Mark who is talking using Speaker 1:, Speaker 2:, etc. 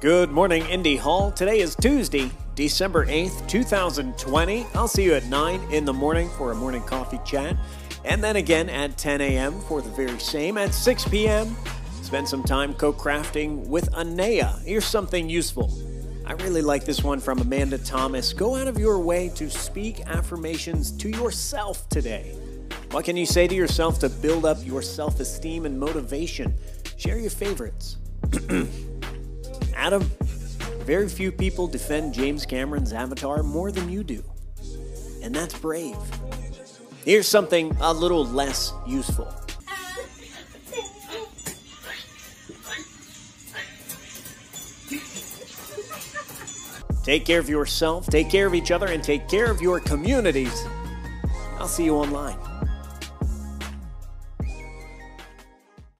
Speaker 1: Good morning, Indy Hall. Today is Tuesday, December 8th, 2020. I'll see you at 9 in the morning for a morning coffee chat. And then again at 10 a.m. for the very same. At 6 p.m., spend some time co crafting with Anea. Here's something useful. I really like this one from Amanda Thomas. Go out of your way to speak affirmations to yourself today. What can you say to yourself to build up your self esteem and motivation? Share your favorites. Adam, very few people defend James Cameron's Avatar more than you do. And that's brave. Here's something a little less useful. Take care of yourself, take care of each other, and take care of your communities. I'll see you online.